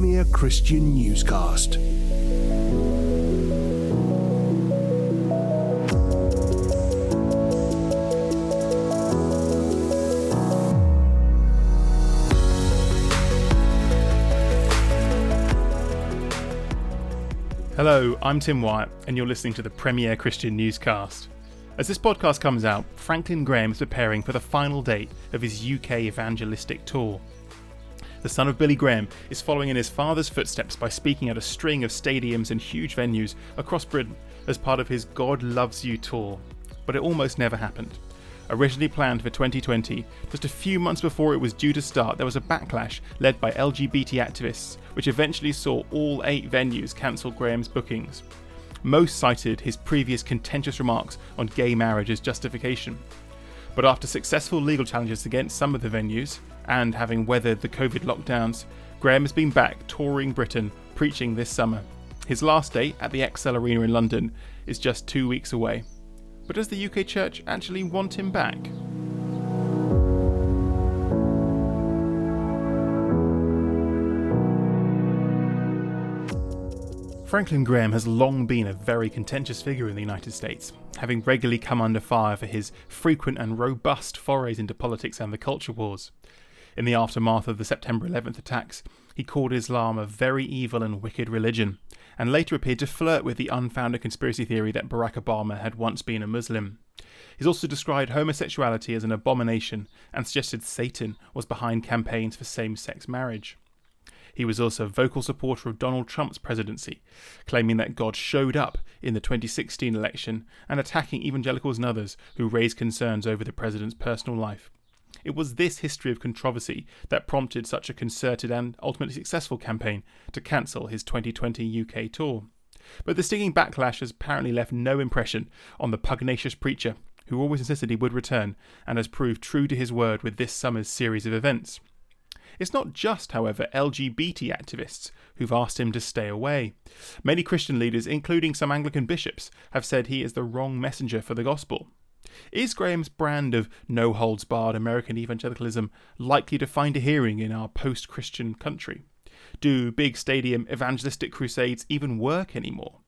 Premier Christian Newscast. Hello, I'm Tim Wyatt, and you're listening to the Premier Christian Newscast. As this podcast comes out, Franklin Graham is preparing for the final date of his UK evangelistic tour. The son of Billy Graham is following in his father's footsteps by speaking at a string of stadiums and huge venues across Britain as part of his God Loves You tour. But it almost never happened. Originally planned for 2020, just a few months before it was due to start, there was a backlash led by LGBT activists, which eventually saw all eight venues cancel Graham's bookings. Most cited his previous contentious remarks on gay marriage as justification. But after successful legal challenges against some of the venues, and having weathered the COVID lockdowns, Graham has been back touring Britain, preaching this summer. His last date at the ExCeL Arena in London is just two weeks away. But does the UK Church actually want him back? Franklin Graham has long been a very contentious figure in the United States, having regularly come under fire for his frequent and robust forays into politics and the culture wars. In the aftermath of the September 11th attacks, he called Islam a very evil and wicked religion, and later appeared to flirt with the unfounded conspiracy theory that Barack Obama had once been a Muslim. He's also described homosexuality as an abomination and suggested Satan was behind campaigns for same sex marriage. He was also a vocal supporter of Donald Trump's presidency, claiming that God showed up in the 2016 election and attacking evangelicals and others who raised concerns over the president's personal life. It was this history of controversy that prompted such a concerted and ultimately successful campaign to cancel his 2020 UK tour. But the stinging backlash has apparently left no impression on the pugnacious preacher, who always insisted he would return and has proved true to his word with this summer's series of events. It's not just, however, LGBT activists who've asked him to stay away. Many Christian leaders, including some Anglican bishops, have said he is the wrong messenger for the gospel. Is Graham's brand of no holds barred American evangelicalism likely to find a hearing in our post Christian country? Do big stadium evangelistic crusades even work anymore?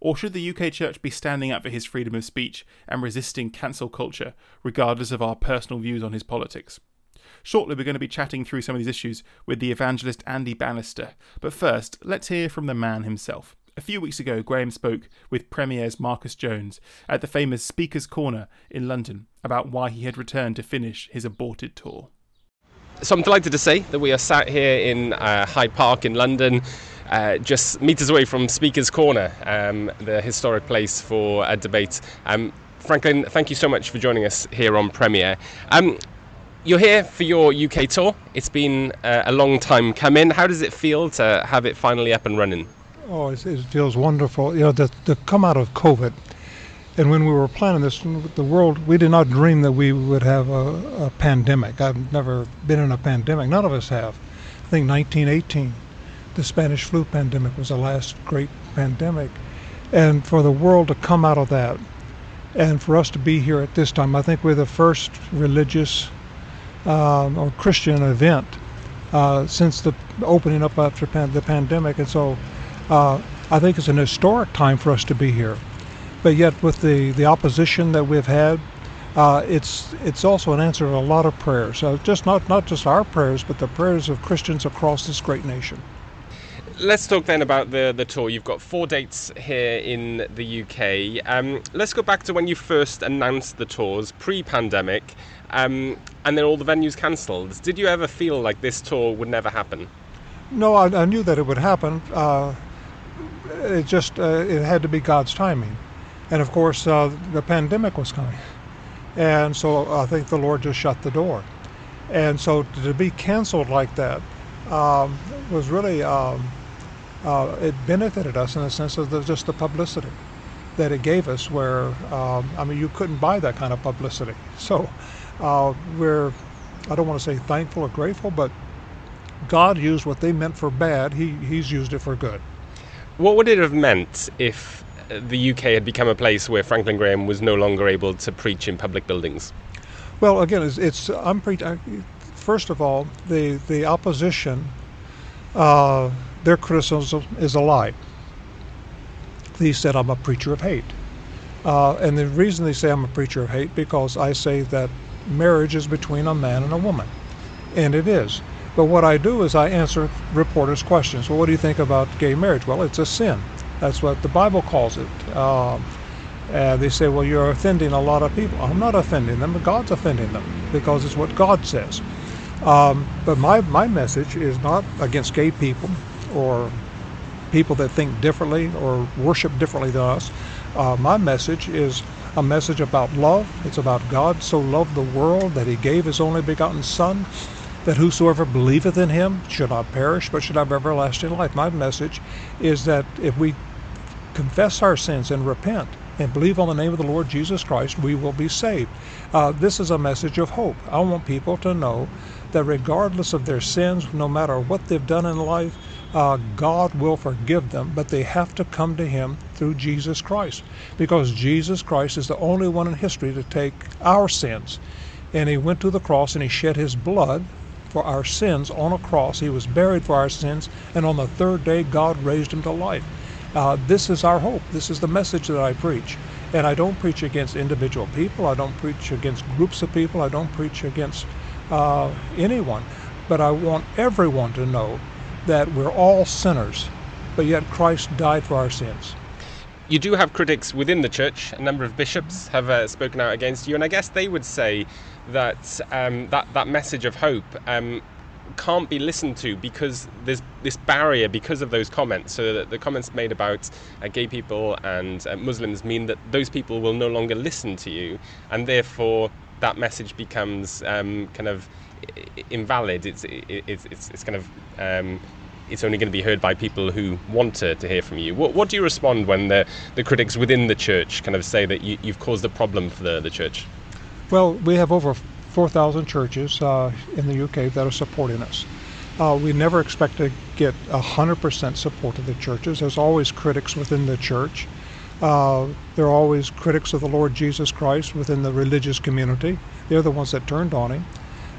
Or should the UK Church be standing up for his freedom of speech and resisting cancel culture, regardless of our personal views on his politics? Shortly, we're going to be chatting through some of these issues with the evangelist Andy Bannister. But first, let's hear from the man himself. A few weeks ago, Graham spoke with Premier's Marcus Jones at the famous Speaker's Corner in London about why he had returned to finish his aborted tour. So I'm delighted to say that we are sat here in uh, Hyde Park in London. Uh, just meters away from Speaker's Corner, um, the historic place for a debate. Um, Franklin, thank you so much for joining us here on Premier. Um, you're here for your UK tour. It's been uh, a long time coming. How does it feel to have it finally up and running? Oh, it, it feels wonderful. You know, to, to come out of COVID, and when we were planning this, the world, we did not dream that we would have a, a pandemic. I've never been in a pandemic. None of us have. I think 1918, the Spanish flu pandemic was the last great pandemic. And for the world to come out of that, and for us to be here at this time, I think we're the first religious um, or Christian event uh, since the opening up after pan- the pandemic. And so uh, I think it's an historic time for us to be here. But yet, with the, the opposition that we've had, uh, it's it's also an answer to a lot of prayers. Uh, just not not just our prayers, but the prayers of Christians across this great nation. Let's talk then about the, the tour. You've got four dates here in the UK. Um, let's go back to when you first announced the tours pre pandemic um, and then all the venues cancelled. Did you ever feel like this tour would never happen? No, I, I knew that it would happen. Uh, it just uh, it had to be God's timing, and of course uh, the pandemic was coming, and so I think the Lord just shut the door, and so to be canceled like that um, was really um, uh, it benefited us in the sense of the, just the publicity that it gave us. Where um, I mean, you couldn't buy that kind of publicity, so uh, we're I don't want to say thankful or grateful, but God used what they meant for bad. He He's used it for good. What would it have meant if the UK had become a place where Franklin Graham was no longer able to preach in public buildings? Well, again, it's, it's first of all the the opposition uh, their criticism is a lie. They said I'm a preacher of hate. Uh, and the reason they say I'm a preacher of hate because I say that marriage is between a man and a woman, and it is. But what I do is I answer reporters' questions. Well, what do you think about gay marriage? Well, it's a sin. That's what the Bible calls it. Um, and they say, well, you're offending a lot of people. I'm not offending them, God's offending them because it's what God says. Um, but my, my message is not against gay people or people that think differently or worship differently than us. Uh, my message is a message about love. It's about God so loved the world that he gave his only begotten Son, that whosoever believeth in him should not perish but should have everlasting life. My message is that if we confess our sins and repent and believe on the name of the Lord Jesus Christ, we will be saved. Uh, this is a message of hope. I want people to know that regardless of their sins, no matter what they've done in life, uh, God will forgive them, but they have to come to Him through Jesus Christ because Jesus Christ is the only one in history to take our sins. And He went to the cross and He shed His blood for our sins on a cross. He was buried for our sins, and on the third day, God raised Him to life. Uh, this is our hope. This is the message that I preach. And I don't preach against individual people. I don't preach against groups of people. I don't preach against uh, anyone. But I want everyone to know that we're all sinners, but yet Christ died for our sins. You do have critics within the church. A number of bishops have uh, spoken out against you, and I guess they would say that um, that that message of hope um, can't be listened to because there's this barrier because of those comments. So that the comments made about uh, gay people and uh, Muslims mean that those people will no longer listen to you, and therefore that message becomes um, kind of invalid. It's it's it's, it's kind of um, it's only going to be heard by people who want to, to hear from you. What, what do you respond when the, the critics within the church kind of say that you, you've caused a problem for the, the church? Well, we have over 4,000 churches uh, in the UK that are supporting us. Uh, we never expect to get 100% support of the churches. There's always critics within the church. Uh, there are always critics of the Lord Jesus Christ within the religious community. They're the ones that turned on him.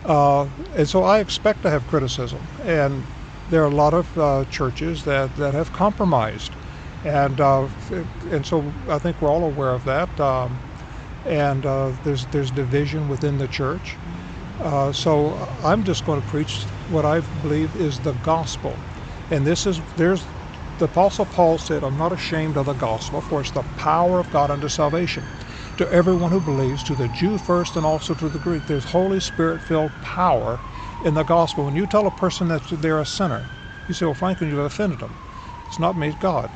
Uh, and so I expect to have criticism. And there are a lot of uh, churches that, that have compromised. And, uh, and so I think we're all aware of that. Um, and uh, there's, there's division within the church. Uh, so I'm just going to preach what I believe is the gospel. And this is, there's, the Apostle Paul said, I'm not ashamed of the gospel, for it's the power of God unto salvation to everyone who believes, to the Jew first and also to the Greek. There's Holy Spirit filled power in the gospel. When you tell a person that they're a sinner, you say, Well, Franklin, you've offended them. It's not it's God.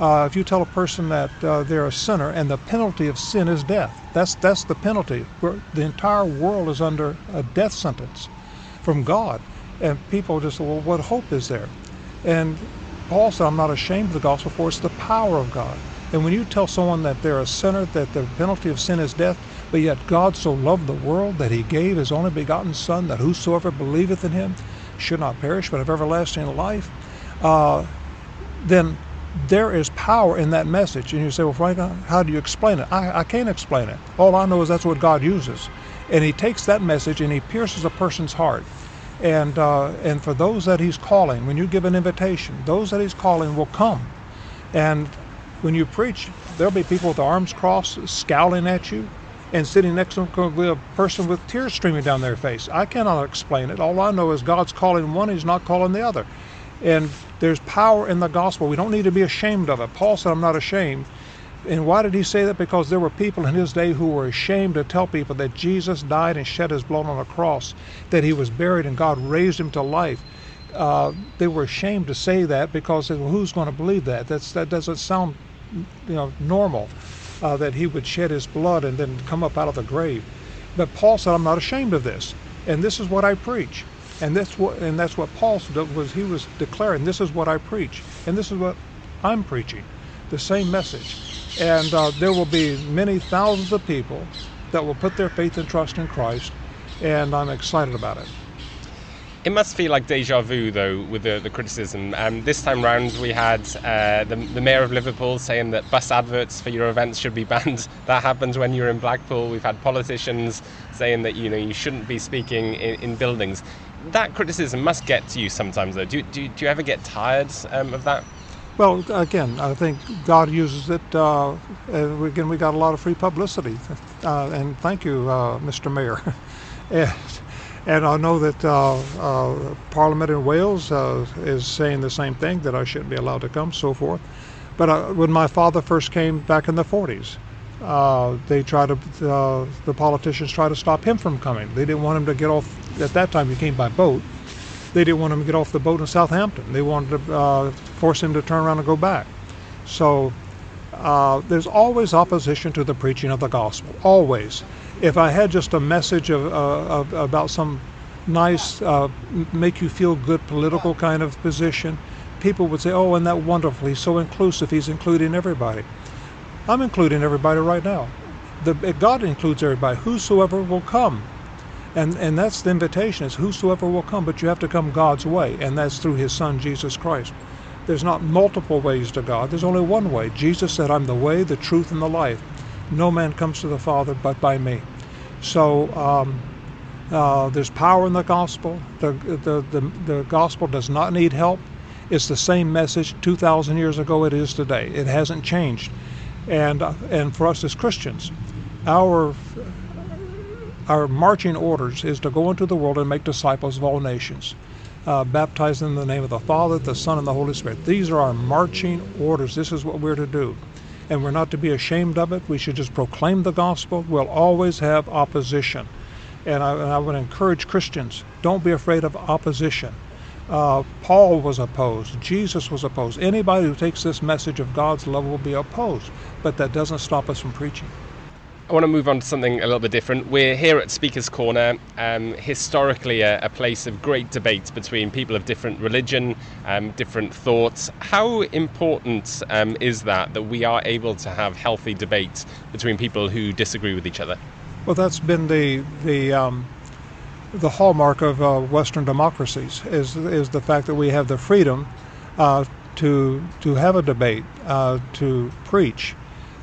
Uh, if you tell a person that uh, they're a sinner and the penalty of sin is death, that's, that's the penalty. We're, the entire world is under a death sentence from God. And people just say, Well, what hope is there? And Paul said, I'm not ashamed of the gospel, for it's the power of God. And when you tell someone that they're a sinner, that the penalty of sin is death, but yet God so loved the world that he gave his only begotten Son, that whosoever believeth in him should not perish but have everlasting life, uh, then there is power in that message. And you say, well, Frank, how do you explain it? I, I can't explain it. All I know is that's what God uses. And he takes that message and he pierces a person's heart. And, uh, and for those that he's calling, when you give an invitation, those that he's calling will come. And when you preach, there'll be people with arms crossed, scowling at you, and sitting next to them could be a person with tears streaming down their face. I cannot explain it. All I know is God's calling one, He's not calling the other. And there's power in the gospel. We don't need to be ashamed of it. Paul said, I'm not ashamed. And why did he say that? Because there were people in his day who were ashamed to tell people that Jesus died and shed his blood on a cross, that he was buried and God raised him to life. Uh, they were ashamed to say that because well, who's going to believe that? That's, that doesn't sound you know, normal uh, that he would shed his blood and then come up out of the grave. But Paul said, "I'm not ashamed of this, and this is what I preach." And that's what and that's what Paul was. He was declaring, "This is what I preach, and this is what I'm preaching, the same message." And uh, there will be many thousands of people that will put their faith and trust in Christ, and I'm excited about it. It must feel like deja vu, though, with the, the criticism. Um, this time round, we had uh, the, the mayor of Liverpool saying that bus adverts for your events should be banned. that happens when you're in Blackpool. We've had politicians saying that you know you shouldn't be speaking in, in buildings. that criticism must get to you sometimes, though. Do, do, do you ever get tired um, of that? Well, again, I think God uses it. Uh, again, we got a lot of free publicity, uh, and thank you, uh, Mr. Mayor. and, and, I know that uh, uh, Parliament in Wales uh, is saying the same thing that I shouldn't be allowed to come, so forth. But when my father first came back in the 40s, they tried to, the politicians tried to stop him from coming. They didn't want him to get off. At that time, he came by boat they didn't want him to get off the boat in Southampton. They wanted to uh, force him to turn around and go back. So uh, there's always opposition to the preaching of the gospel. Always. If I had just a message of, uh, of about some nice, uh, make you feel good political kind of position, people would say, "Oh, isn't that wonderful? He's so inclusive. He's including everybody." I'm including everybody right now. The, God includes everybody. Whosoever will come. And, and that's the invitation is whosoever will come, but you have to come God's way, and that's through his son Jesus Christ. There's not multiple ways to God. There's only one way. Jesus said, I'm the way, the truth, and the life. No man comes to the Father but by me. So um, uh, there's power in the gospel. The, the, the, the gospel does not need help. It's the same message 2,000 years ago it is today. It hasn't changed. And, uh, and for us as Christians, our our marching orders is to go into the world and make disciples of all nations, uh, baptized in the name of the Father, the Son, and the Holy Spirit. These are our marching orders. This is what we're to do. And we're not to be ashamed of it. We should just proclaim the gospel. We'll always have opposition. And I, and I would encourage Christians don't be afraid of opposition. Uh, Paul was opposed. Jesus was opposed. Anybody who takes this message of God's love will be opposed. But that doesn't stop us from preaching. I want to move on to something a little bit different. We're here at Speaker's Corner, um, historically a, a, place of great debate between people of different religion, um, different thoughts. How important um, is that, that we are able to have healthy debate between people who disagree with each other? Well, that's been the, the, um, the hallmark of uh, Western democracies, is, is the fact that we have the freedom uh, to, to have a debate, uh, to preach.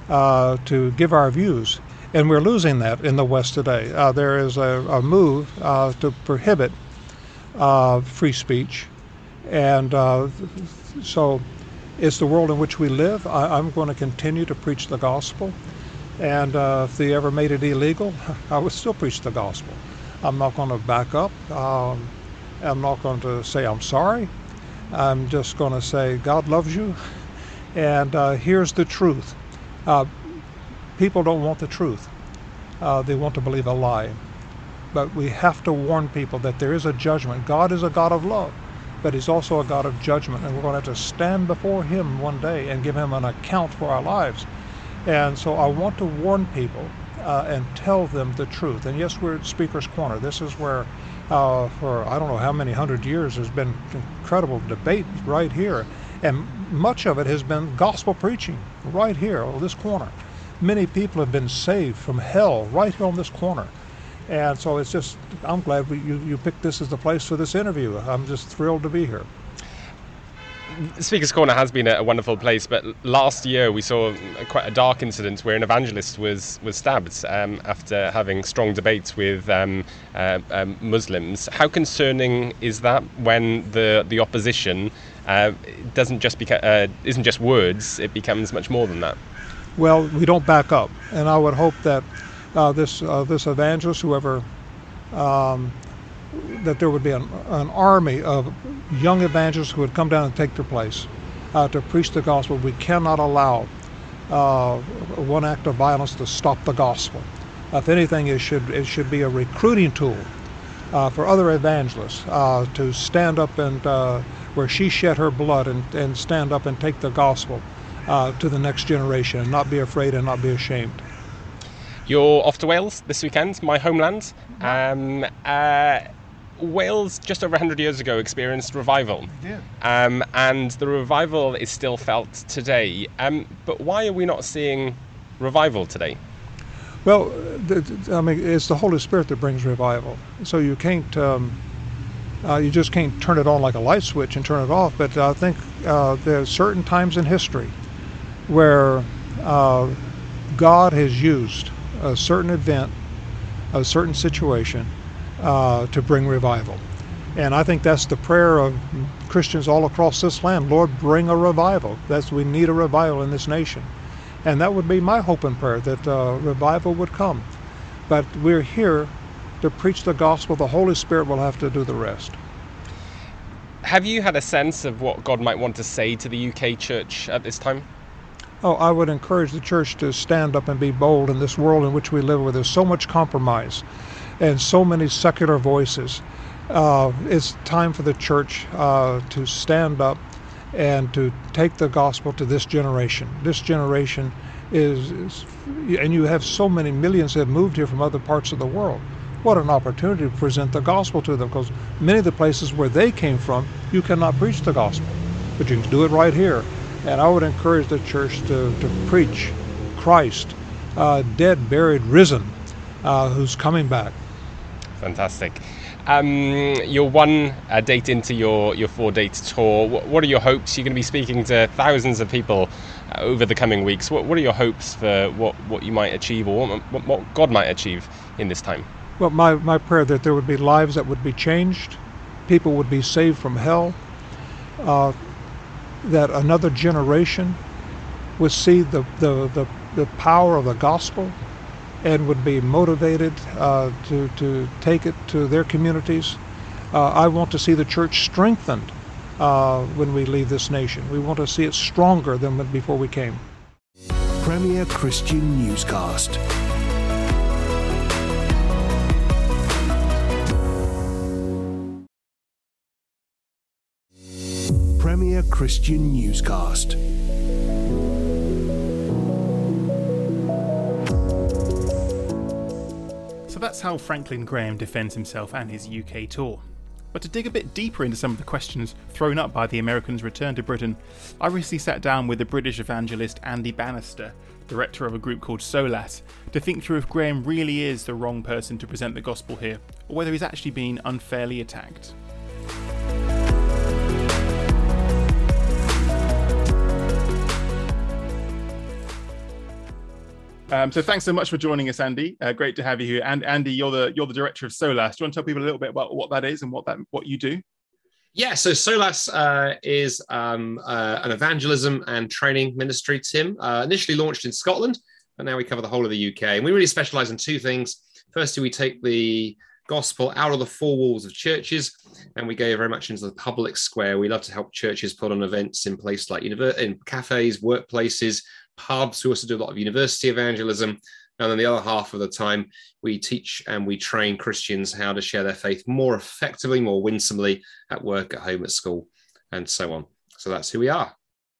Uh, to give our views and we're losing that in the West today. Uh, there is a, a move uh, to prohibit uh, free speech, and uh, so it's the world in which we live. I, am going to continue to preach the gospel, and uh, if they ever made it illegal, I would still preach the gospel. I'm not going to back up. Um, I'm not going to say I'm sorry. I'm just going to say God loves you, and uh, here's the truth people don't want the truth. Uh, they want to believe a lie. But we have to warn people that there is a judgment. God is a God of love, but He's also a God of judgment, and we're going to have to stand before Him one day and give Him an account for our lives. And so I want to warn people uh, and tell them the truth. And yes, we're at Speaker's Corner. This is where, uh, for I don't know how many hundred years, there's been incredible debate right here. And much of it has been gospel preaching right here, on this corner many people have been saved from hell right here on this corner. And so it's just, I'm glad we, you, you picked this as the place for this interview. I'm just thrilled to be here. Speaker's Corner has been a, wonderful place, but last year we saw quite a dark incident where an evangelist was was stabbed um, after having strong debates with um, uh, um, Muslims. How concerning is that when the the opposition uh, doesn't just beca- uh, isn't just words; it becomes much more than that? Well, we don't back up. And I would hope that uh, this uh, this evangelist, whoever, um, that there would be an, an, army of young evangelists who would come down and take their place uh, to preach the gospel. We cannot allow uh, one act of violence to stop the gospel. If anything, it should it should be a recruiting tool uh, for other evangelists uh, to stand up and where she shed her blood and, and stand up and take the gospel uh, to the next generation and not be afraid and not be ashamed. You're off to Wales this weekend, my homeland. Um, uh, Wales, just over 100 years ago, experienced revival. Um, and the revival is still felt today. Um, but why are we not seeing revival today? Well, the, I mean, it's the Holy Spirit that brings revival. So you can't, um, uh, you just can't turn it on like a light switch and turn it off. But I think uh, there are certain times in history where uh, God has used a certain event, a certain situation uh, to bring revival. And I think that's the prayer of Christians all across this land. Lord, bring a revival. That's we need a revival in this nation. And that would be my hope and prayer that uh, revival would come. But we're here to preach the gospel. The Holy Spirit will have to do the rest. Have you had a sense of what God might want to say to the UK church at this time? Oh, I would encourage the church to stand up and be bold in this world in which we live, where there's so much compromise and so many secular voices. Uh, it's time for the church uh, to stand up and to take the gospel to this generation. This generation is, is, and you have so many millions that have moved here from other parts of the world. What an opportunity to present the gospel to them because many of the places where they came from, you cannot preach the gospel, but you can do it right here. And I would encourage the church to, to preach Christ, uh, dead, buried, risen, uh, who's coming back. Fantastic. Um, you're one uh, date into your, your four date tour. What, what, are your hopes? You're going to be speaking to thousands of people uh, over the coming weeks. What, what are your hopes for what, what you might achieve or what, what God might achieve in this time? Well, my, my prayer that there would be lives that would be changed, people would be saved from hell, uh, that another generation would see the, the, the, the power of the gospel and would be motivated uh, to, to take it to their communities. Uh, I want to see the church strengthened uh, when we leave this nation. We want to see it stronger than before we came. Premier Christian Newscast. Christian Newscast. So that's how Franklin Graham defends himself and his UK tour. But to dig a bit deeper into some of the questions thrown up by the Americans' return to Britain, I recently sat down with the British evangelist Andy Bannister, director of a group called SOLAS, to think through if Graham really is the wrong person to present the gospel here, or whether he's actually been unfairly attacked. Um, so thanks so much for joining us, Andy. Uh, great to have you here. And Andy, you're the you're the director of Solas. Do you want to tell people a little bit about what that is and what that what you do? Yeah, so Solas uh, is um, uh, an evangelism and training ministry, Tim. Uh, initially launched in Scotland, but now we cover the whole of the UK. And we really specialize in two things. Firstly, we take the gospel out of the four walls of churches and we go very much into the public square. We love to help churches put on events in places like in cafes, workplaces, pubs. We also do a lot of university evangelism. And then the other half of the time, we teach and we train Christians how to share their faith more effectively, more winsomely at work, at home, at school, and so on. So that's who we are.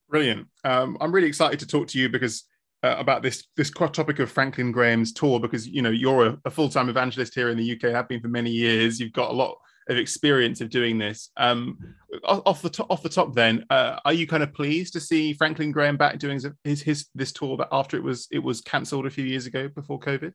Brilliant. Um, I'm really excited to talk to you because uh, about this this topic of Franklin Graham's tour because you know you're a, a full time evangelist here in the UK, have been for many years. You've got a lot of experience of doing this. Um, off the top, off the top, then, uh, are you kind of pleased to see Franklin Graham back doing his, his this tour after it was it was cancelled a few years ago before COVID?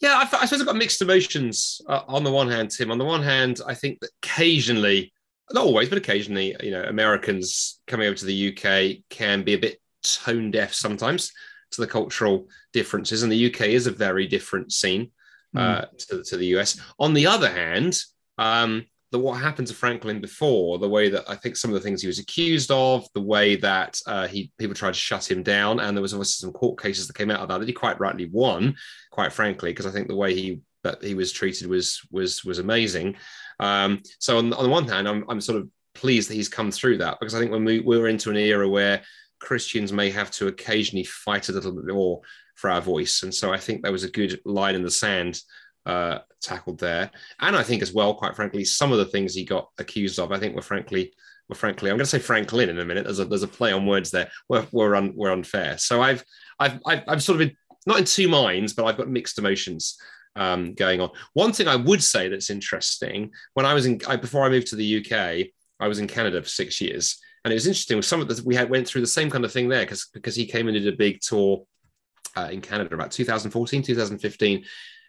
Yeah, I, I suppose I've got mixed emotions. Uh, on the one hand, Tim. On the one hand, I think that occasionally, not always, but occasionally, you know, Americans coming over to the UK can be a bit tone deaf sometimes to the cultural differences, and the UK is a very different scene. Uh, mm. to, to the US. On the other hand, um, the what happened to Franklin before, the way that I think some of the things he was accused of, the way that uh, he people tried to shut him down, and there was obviously some court cases that came out of that that he quite rightly won, quite frankly, because I think the way he that he was treated was was was amazing. Um, so on, on the one hand, I'm, I'm sort of pleased that he's come through that because I think when we, we're into an era where Christians may have to occasionally fight a little bit more for our voice, and so I think there was a good line in the sand uh, tackled there. And I think as well, quite frankly, some of the things he got accused of, I think were frankly, were frankly, I'm going to say Franklin in a minute. There's a there's a play on words there. Were were, un, were unfair. So I've I've I've, I've sort of been, not in two minds, but I've got mixed emotions. Um, going on. One thing I would say that's interesting when I was in I, before I moved to the UK, I was in Canada for six years, and it was interesting. With some of the we had went through the same kind of thing there because because he came and did a big tour uh, in Canada about 2014, 2015,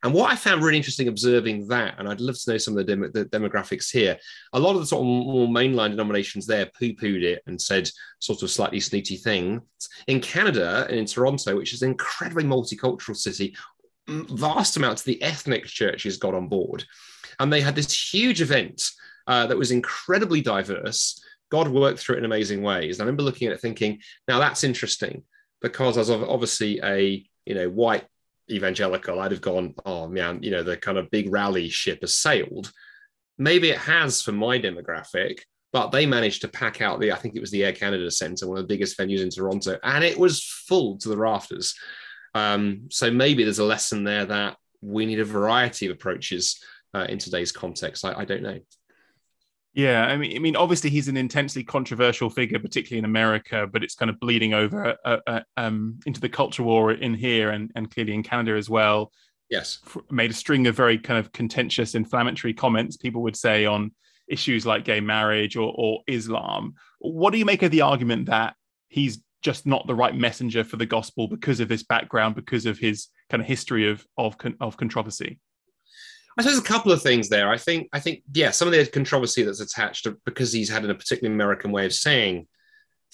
and what I found really interesting observing that, and I'd love to know some of the, dem- the demographics here, a lot of the sort of more mainline denominations there poo pooed it and said sort of slightly snooty things. In Canada and in Toronto, which is an incredibly multicultural city, vast amounts of the ethnic churches got on board. And they had this huge event uh, that was incredibly diverse. God worked through it in amazing ways. And I remember looking at it thinking, now that's interesting because as obviously a you know white evangelical, I'd have gone, oh man, you know, the kind of big rally ship has sailed. Maybe it has for my demographic, but they managed to pack out the, I think it was the Air Canada Centre, one of the biggest venues in Toronto, and it was full to the rafters. Um, so maybe there's a lesson there that we need a variety of approaches uh, in today's context. I, I don't know. Yeah, I mean, I mean, obviously he's an intensely controversial figure, particularly in America, but it's kind of bleeding over uh, uh, um, into the culture war in here and, and clearly in Canada as well. Yes, made a string of very kind of contentious, inflammatory comments. People would say on issues like gay marriage or, or Islam. What do you make of the argument that he's just not the right messenger for the gospel because of this background, because of his kind of history of of, of controversy? I suppose a couple of things there. I think, I think, yeah, some of the controversy that's attached to, because he's had a particularly American way of saying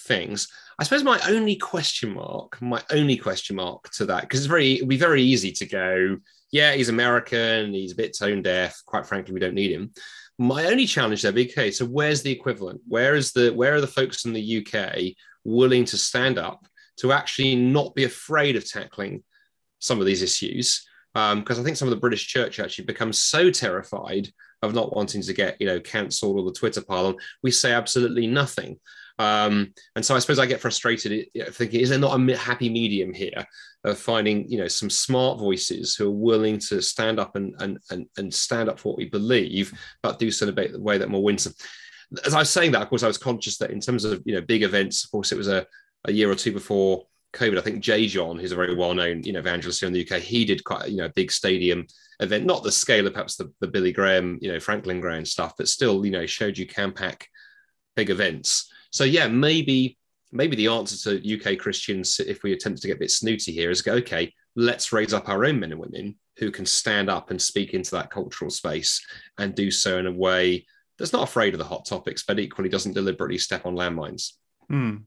things. I suppose my only question mark, my only question mark to that, because it's very, it'd be very easy to go, yeah, he's American, he's a bit tone deaf. Quite frankly, we don't need him. My only challenge there, be okay. So where's the equivalent? Where is the where are the folks in the UK willing to stand up to actually not be afraid of tackling some of these issues? Because um, I think some of the British church actually becomes so terrified of not wanting to get you know cancelled or the Twitter pile we say absolutely nothing. Um, and so I suppose I get frustrated thinking, is there not a happy medium here of finding you know some smart voices who are willing to stand up and and and, and stand up for what we believe, but do so in a way that more winsome. As I was saying that, of course, I was conscious that in terms of you know big events, of course, it was a, a year or two before COVID, I think J.John, who's a very well-known, you know, evangelist here in the UK, he did quite, you know, a big stadium event, not the scale of perhaps the, the Billy Graham, you know, Franklin Graham stuff, but still, you know, showed you can pack big events. So yeah, maybe maybe the answer to UK Christians, if we attempt to get a bit snooty here, is go, okay, let's raise up our own men and women who can stand up and speak into that cultural space and do so in a way that's not afraid of the hot topics, but equally doesn't deliberately step on landmines. Mm.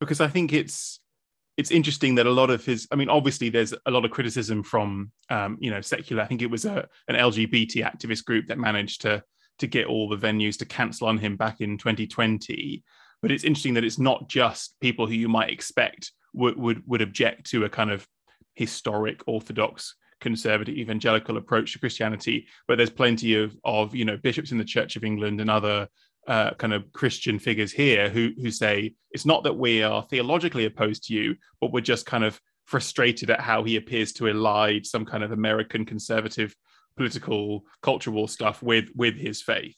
Because I think it's it's interesting that a lot of his i mean obviously there's a lot of criticism from um, you know secular. I think it was a, an lgbt activist group that managed to to get all the venues to cancel on him back in 2020 but it's interesting that it's not just people who you might expect would would, would object to a kind of historic orthodox conservative evangelical approach to christianity but there's plenty of of you know bishops in the church of england and other uh, kind of Christian figures here who who say it's not that we are theologically opposed to you, but we're just kind of frustrated at how he appears to elide some kind of American conservative political culture war stuff with with his faith.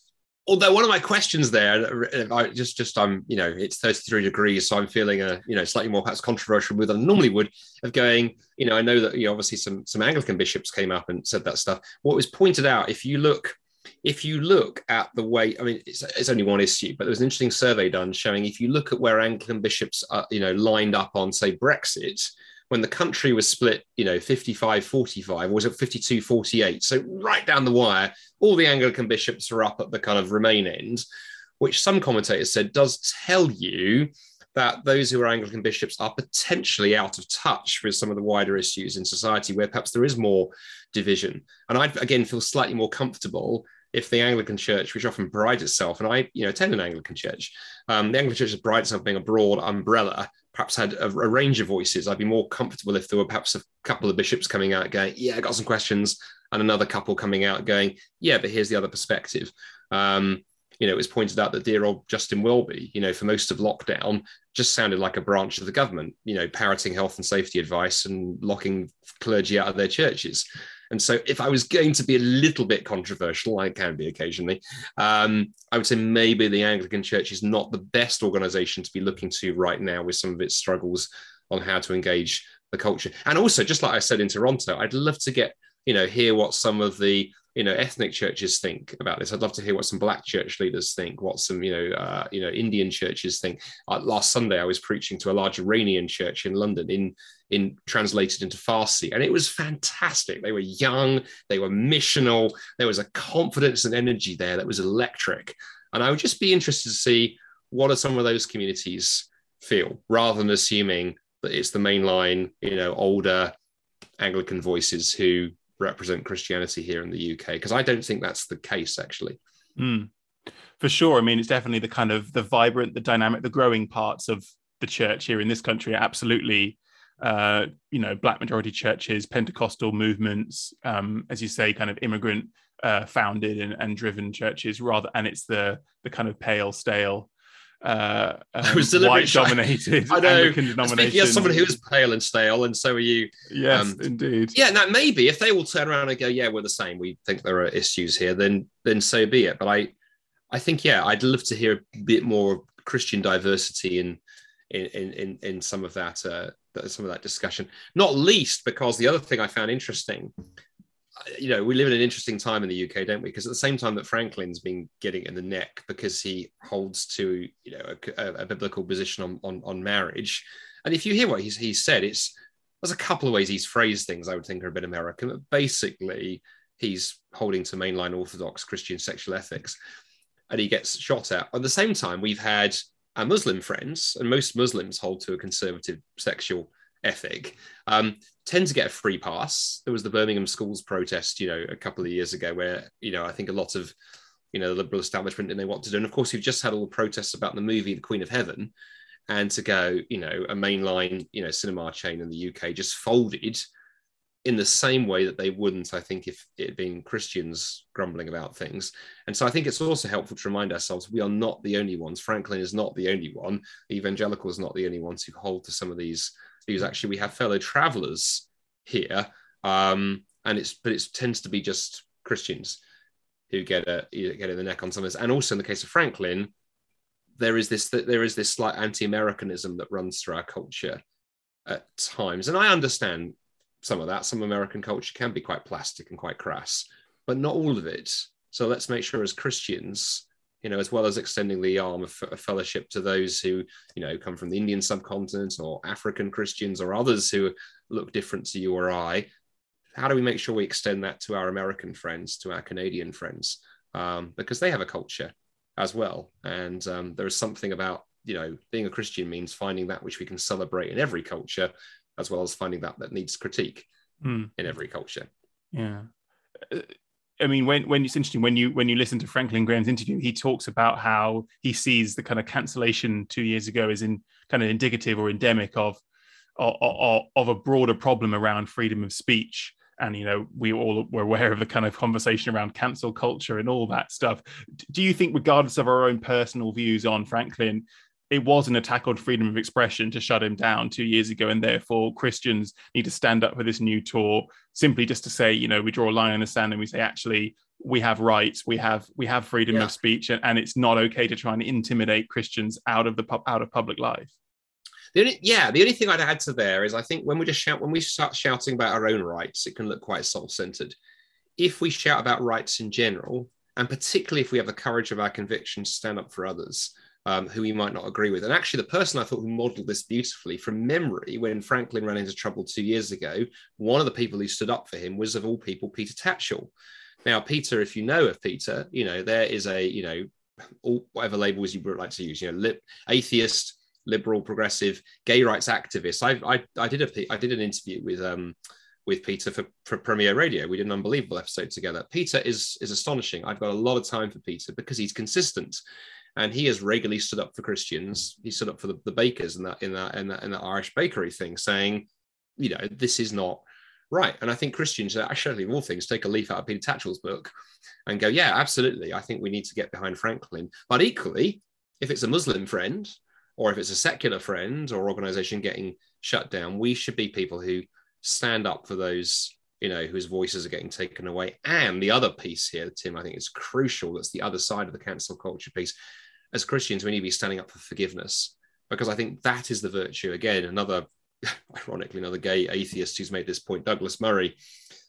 Although one of my questions there, I just just I'm you know it's 33 degrees, so I'm feeling a you know slightly more perhaps controversial mood than I normally would of going. You know, I know that you know, obviously some some Anglican bishops came up and said that stuff. What was pointed out, if you look if you look at the way, I mean, it's, it's, only one issue, but there was an interesting survey done showing if you look at where Anglican bishops are, you know, lined up on, say, Brexit, when the country was split, you know, 55 45, or was it 52 48? So right down the wire, all the Anglican bishops are up at the kind of Remain end, which some commentators said does tell you that those who are Anglican bishops are potentially out of touch with some of the wider issues in society where perhaps there is more division. And I, again, feel slightly more comfortable if the Anglican Church, which often prides itself, and I, you know, attend an Anglican church, um, the Anglican Church has prided itself being a broad umbrella, perhaps had a, a, range of voices. I'd be more comfortable if there were perhaps a couple of bishops coming out going, "Yeah, I got some questions," and another couple coming out going, "Yeah, but here's the other perspective." Um, you know, it was pointed out that dear old Justin Welby, you know, for most of lockdown, just sounded like a branch of the government, you know, parroting health and safety advice and locking clergy out of their churches. And so, if I was going to be a little bit controversial, I can be occasionally, um, I would say maybe the Anglican Church is not the best organization to be looking to right now with some of its struggles on how to engage the culture. And also, just like I said in Toronto, I'd love to get, you know, hear what some of the you know ethnic churches think about this. I'd love to hear what some black church leaders think, what some you know uh, you know Indian churches think. Uh, last Sunday, I was preaching to a large Iranian church in London in in translated into Farsi, and it was fantastic. They were young, they were missional. There was a confidence and energy there that was electric, and I would just be interested to see what are some of those communities feel, rather than assuming that it's the mainline, you know, older Anglican voices who represent Christianity here in the UK because I don't think that's the case actually. Mm. For sure. I mean, it's definitely the kind of the vibrant, the dynamic, the growing parts of the church here in this country are absolutely uh, you know, black majority churches, Pentecostal movements, um, as you say, kind of immigrant uh, founded and, and, driven churches, rather, and it's the the kind of pale, stale, uh, um, white dominated I know. Speaking as someone who is pale and stale, and so are you. Yes, um, indeed. Yeah, now maybe if they will turn around and go, yeah, we're the same. We think there are issues here. Then then so be it. But I I think yeah, I'd love to hear a bit more Christian diversity in in in in some of that uh, some of that discussion. Not least because the other thing I found interesting, you know, we live in an interesting time in the UK, don't we? Because at the same time that Franklin's been getting in the neck because he holds to you know a, a biblical position on, on on marriage, and if you hear what he's he's said, it's there's a couple of ways he's phrased things I would think are a bit American, but basically he's holding to mainline Orthodox Christian sexual ethics, and he gets shot at. At the same time, we've had our Muslim friends, and most Muslims hold to a conservative sexual ethic, um, tend to get a free pass. There was the Birmingham schools protest, you know, a couple of years ago, where you know I think a lot of you know the liberal establishment didn't know what to do, and of course you've just had all the protests about the movie The Queen of Heaven, and to go, you know, a mainline you know cinema chain in the UK just folded in the same way that they wouldn't, I think, if it had been Christians grumbling about things. And so I think it's also helpful to remind ourselves we are not the only ones. Franklin is not the only one. Evangelical is not the only ones who hold to some of these views. Actually, we have fellow travelers here, um, and it's but it tends to be just Christians who get a get in the neck on some of this. And also in the case of Franklin, there is this there is this slight anti-Americanism that runs through our culture at times, and I understand some of that. Some American culture can be quite plastic and quite crass, but not all of it. So let's make sure as Christians, you know, as well as extending the arm of, fellowship to those who, you know, come from the Indian subcontinent or African Christians or others who look different to you or I, how do we make sure we extend that to our American friends, to our Canadian friends? Um, because they have a culture as well. And um, there is something about, you know, being a Christian means finding that which we can celebrate in every culture as well as finding that that needs critique mm. in every culture. Yeah. I mean, when when it's interesting when you when you listen to Franklin Graham's interview, he talks about how he sees the kind of cancellation two years ago as in kind of indicative or endemic of of, of a broader problem around freedom of speech. And you know, we all were aware of the kind of conversation around cancel culture and all that stuff. Do you think, regardless of our own personal views on Franklin, it was an attack on freedom of expression to shut him down two years ago, and therefore Christians need to stand up for this new tour simply just to say, you know, we draw a line in the sand and we say, actually, we have rights, we have we have freedom yeah. of speech, and, and it's not okay to try and intimidate Christians out of the out of public life. The only, yeah, the only thing I'd add to there is I think when we just shout when we start shouting about our own rights, it can look quite self-centered. If we shout about rights in general, and particularly if we have the courage of our convictions to stand up for others, um, who he might not agree with. And actually, the person I thought who modeled this beautifully from memory, when Franklin ran into trouble two years ago, one of the people who stood up for him was, of all people, Peter Tatchell. Now, Peter, if you know of Peter, you know, there is a, you know, all, whatever labels you would like to use, you know, lip, atheist, liberal, progressive, gay rights activist. I, I, I did a, I did an interview with, um, with Peter for, for Premier Radio. We did an unbelievable episode together. Peter is is astonishing. I've got a lot of time for Peter because he's consistent and he has regularly stood up for Christians. He stood up for the, the bakers in that in that in that in that Irish bakery thing, saying, you know, this is not right. And I think Christians uh, actually, of all things, take a leaf out of Peter Tatchell's book and go, yeah, absolutely. I think we need to get behind Franklin. But equally, if it's a Muslim friend or if it's a secular friend or organization getting shut down, we should be people who stand up for those you know, whose voices are getting taken away. And the other piece here, Tim, I think is crucial. That's the other side of the cancel culture piece as Christians, we need to be standing up for forgiveness because I think that is the virtue. Again, another, ironically, another gay atheist who's made this point, Douglas Murray.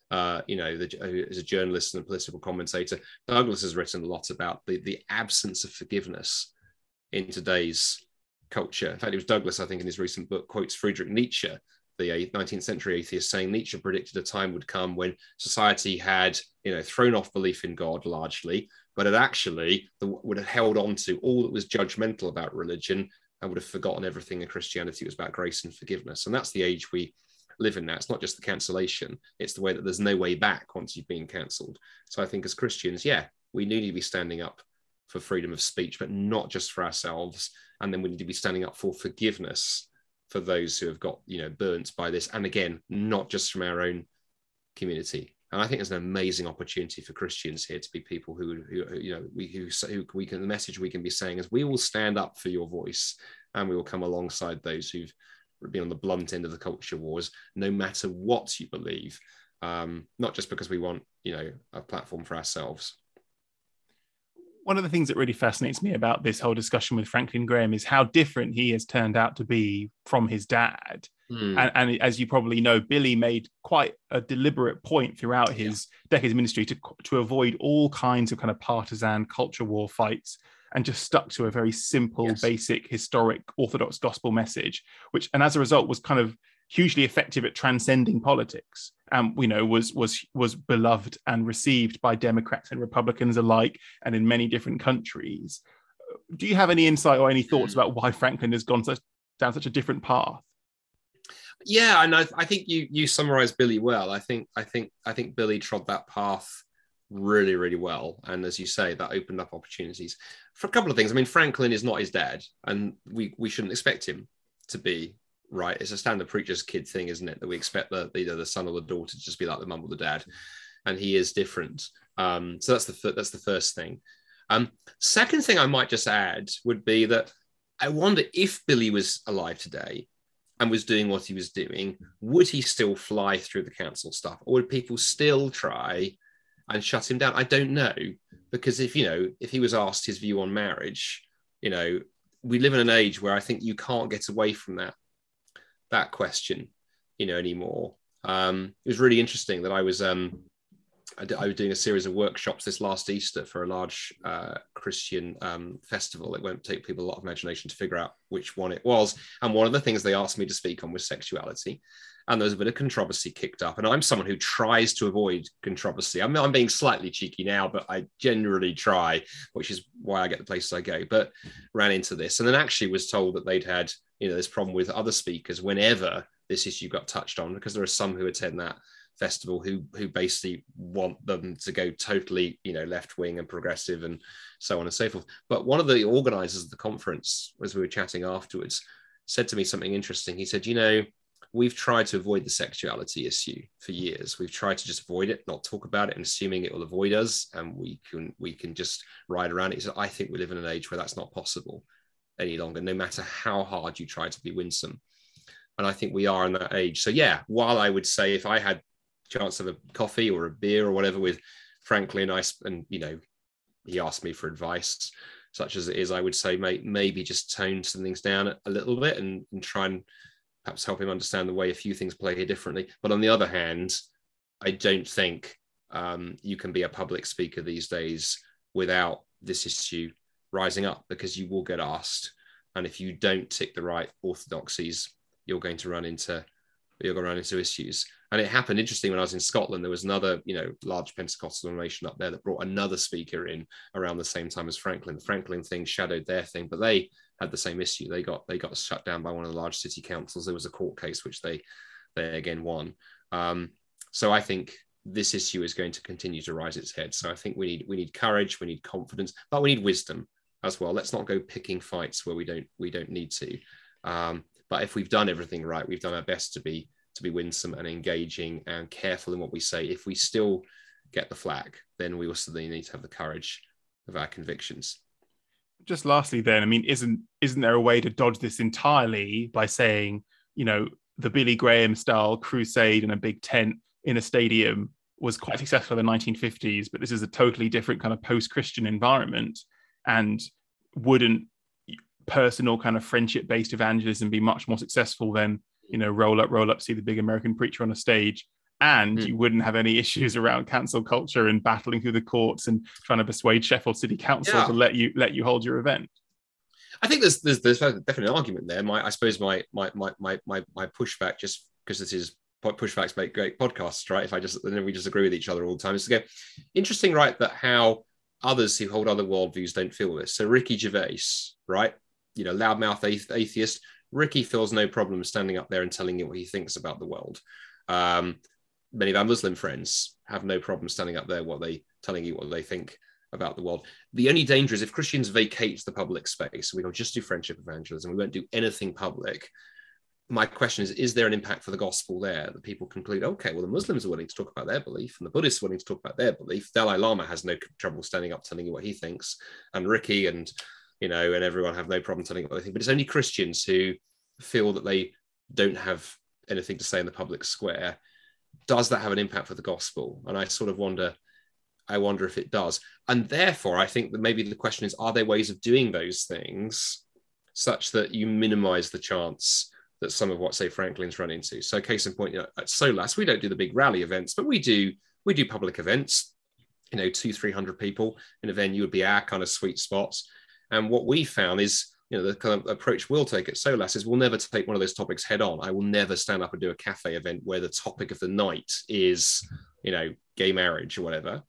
Uh, you know, the, is a journalist and a political commentator. Douglas has written a lot about the, the absence of forgiveness in today's culture. In fact, it was Douglas, I think, in his recent book, quotes Friedrich Nietzsche, the 19th century atheist, saying Nietzsche predicted a time would come when society had, you know, thrown off belief in God largely, but had actually would have held on to all that was judgmental about religion and would have forgotten everything in Christianity was about grace and forgiveness. And that's the age we live in now. It's not just the cancellation, it's the way that there's no way back once you've been cancelled. So I think as Christians, yeah, we need to be standing up for freedom of speech, but not just for ourselves. And then we need to be standing up for forgiveness for those who have got you know burnt by this, and again, not just from our own community. And I think there's an amazing opportunity for Christians here to be people who, who you know, we who, who we can the message we can be saying is we will stand up for your voice, and we will come alongside those who've been on the blunt end of the culture wars, no matter what you believe. Um, not just because we want you know a platform for ourselves one of the things that really fascinates me about this whole discussion with Franklin Graham is how different he has turned out to be from his dad. Mm. And, and, as you probably know, Billy made quite a deliberate point throughout his yeah. decades of ministry to, to avoid all kinds of kind of partisan culture war fights and just stuck to a very simple, yes. basic, historic Orthodox gospel message, which, and as a result, was kind of hugely effective at transcending politics and you know was was was beloved and received by democrats and republicans alike and in many different countries. Do you have any insight or any thoughts hmm. about why franklin has gone such, down such a different path? Yeah and I, I think you you summarized billy well. I think i think i think billy trod that path really really well. And as you say that opened up opportunities for a couple of things. I mean franklin is not his dad and we we shouldn't expect him to be right? It's a standard preacher's kid thing, isn't it? That we expect the either the son or the daughter to just be like the mum or the dad, and he is different. Um, so that's the that's the first thing. Um, second thing I might just add would be that I wonder if Billy was alive today and was doing what he was doing, would he still fly through the council stuff, or would people still try and shut him down? I don't know because if you know if he was asked his view on marriage, you know we live in an age where I think you can't get away from that that question, you know, anymore. Um, it was really interesting that I was um, I, d- I was doing a series of workshops this last Easter for a large uh, Christian um, festival. It won't take people a lot of imagination to figure out which one it was. And one of the things they asked me to speak on was sexuality. And there was a bit of controversy kicked up. And I'm someone who tries to avoid controversy. I'm, I'm being slightly cheeky now, but I generally try, which is why I get the places I go. But ran into this and then actually was told that they'd had you know this problem with other speakers whenever this issue got touched on because there are some who attend that festival who who basically want them to go totally you know left wing and progressive and so on and so forth. But one of the organizers of the conference as we were chatting afterwards said to me something interesting. He said you know we've tried to avoid the sexuality issue for years. We've tried to just avoid it not talk about it and assuming it will avoid us and we can we can just ride around it. So i think we live in an age where that's not possible any longer, no matter how hard you try to be winsome. And I think we are in that age. So yeah, while I would say if I had chance of a coffee or a beer or whatever with Franklin, I and you know, he asked me for advice, such as it is, I would say may, maybe just tone some things down a, little bit and, and try and perhaps help him understand the way a few things play here differently. But on the other hand, I don't think um, you can be a public speaker these days without this issue rising up because you will get asked. And if you don't tick the right orthodoxies, you're going to run into you're going to run into issues. And it happened interesting when I was in Scotland. There was another, you know, large Pentecostal denomination up there that brought another speaker in around the same time as Franklin. The Franklin thing shadowed their thing, but they had the same issue. They got they got shut down by one of the large city councils. There was a court case which they they again won. Um, so I think this issue is going to continue to rise its head. So I think we need we need courage, we need confidence, but we need wisdom as well. Let's not go picking fights where we don't we don't need to. Um, but if we've done everything right, we've done our best to be to be winsome and engaging and careful in what we say. If we still get the flag, then we also need to have the courage of our convictions. Just lastly, then, I mean, isn't isn't there a way to dodge this entirely by saying, you know, the Billy Graham style crusade in a big tent in a stadium was quite successful in the 1950s, but this is a totally different kind of post-Christian environment and wouldn't personal kind of friendship based evangelism be much more successful than you know roll up roll up see the big american preacher on a stage? And mm. you wouldn't have any issues around cancel culture and battling through the courts and trying to persuade sheffield city council yeah. to let you let you hold your event. I think there's there's, there's definitely an argument there. My i suppose my my my my my, my pushback just because this is pushbacks make great podcasts right? If i just then we just agree with each other all the time. It's again interesting right that how others who hold other worldviews don't feel this. So Ricky Gervais, right? You know, loudmouth atheist. Ricky feels no problem standing up there and telling you what he thinks about the world. Um, many of our Muslim friends have no problem standing up there what they telling you what they think about the world. The only danger is if Christians vacate the public space, we will just do friendship evangelism, we won't do anything public. My question is, is there an impact for the gospel there that people conclude, okay, well, the Muslims are willing to talk about their belief and the Buddhists are willing to talk about their belief. Dalai Lama has no trouble standing up telling you what he thinks, and Ricky and you know, and everyone have no problem telling you what they think. But it's only Christians who feel that they don't have anything to say in the public square. Does that have an impact for the gospel? And I sort of wonder, I wonder if it does. And therefore, I think that maybe the question is are there ways of doing those things such that you minimize the chance that some of what, say, Franklin's run into? So, case in point, you know, at SOLAS, we don't do the big rally events, but we do we do public events. You know, two, three hundred people in a venue would be our kind of sweet spot. And what we found is, you know, the kind of approach we'll take at SOLAS is we'll never take one of those topics head on. I will never stand up and do a cafe event where the topic of the night is, you know, gay marriage or whatever.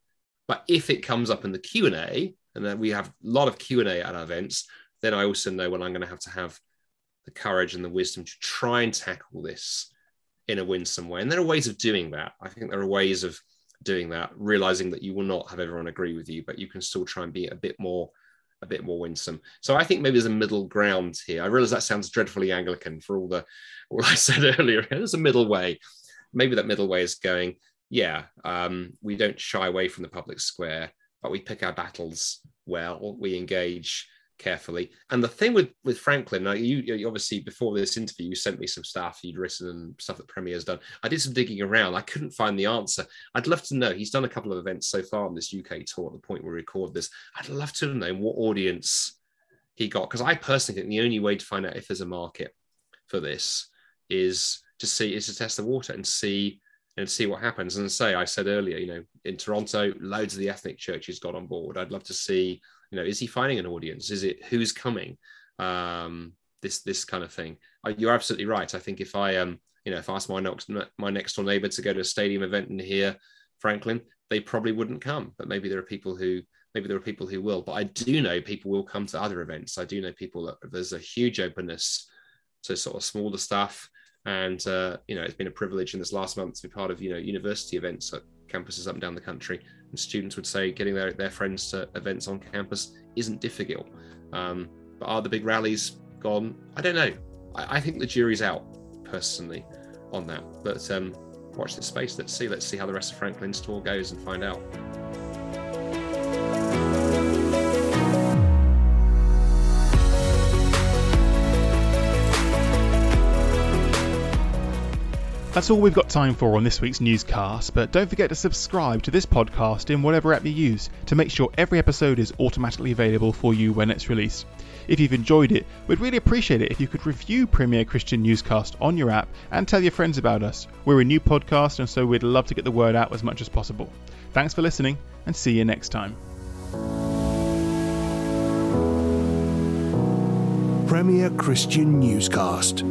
But if it comes up in the Q and A, and then we have a lot of Q and A at our events, then I also know when I'm going to have to have the courage and the wisdom to try and tackle this in a winsome way. And there are ways of doing that. I think there are ways of doing that, realizing that you will not have everyone agree with you, but you can still try and be a bit more a bit more winsome. So I think maybe there's a middle ground here. I realize that sounds dreadfully Anglican for all the all I said earlier. There's a middle way. Maybe that middle way is going, yeah, um, we don't shy away from the public square, but we pick our battles well. We engage carefully. And the thing with with Franklin, now you, you, obviously before this interview, you sent me some stuff you'd written and stuff that Premier's done. I did some digging around. I couldn't find the answer. I'd love to know. He's done a couple of events so far on this UK tour. At the point we record this, I'd love to know what audience he got because I personally think the only way to find out if there's a market for this is to see is to test the water and see and see what happens. And say I said earlier, you know, in Toronto, loads of the ethnic churches got on board. I'd love to see you know is he finding an audience? Is it who's coming? Um this this kind of thing. You're absolutely right. I think if i um you know if i asked my next my next door neighbor to go to a stadium event and hear franklin they probably wouldn't come. But maybe there are people who maybe there are people who will. But i do know people will come to other events. I do know people that there's a huge openness to sort of smaller stuff. And uh, you know it's been a privilege in this last month to be part of you know university events at campuses up and down the country and students would say getting their, their friends to events on campus isn't difficult. Um, but are the big rallies gone? I don't know. I, I think the jury's out personally on that. But um, watch this space. Let's see. Let's see how the rest of Franklin's tour goes and find out. That's all we've got time for on this week's newscast, but don't forget to subscribe to this podcast in whatever app you use to make sure every episode is automatically available for you when it's released. If you've enjoyed it, we'd really appreciate it if you could review Premier Christian Newscast on your app and tell your friends about us. We're a new podcast, and so we'd love to get the word out as much as possible. Thanks for listening, and see you next time. Premier Christian Newscast.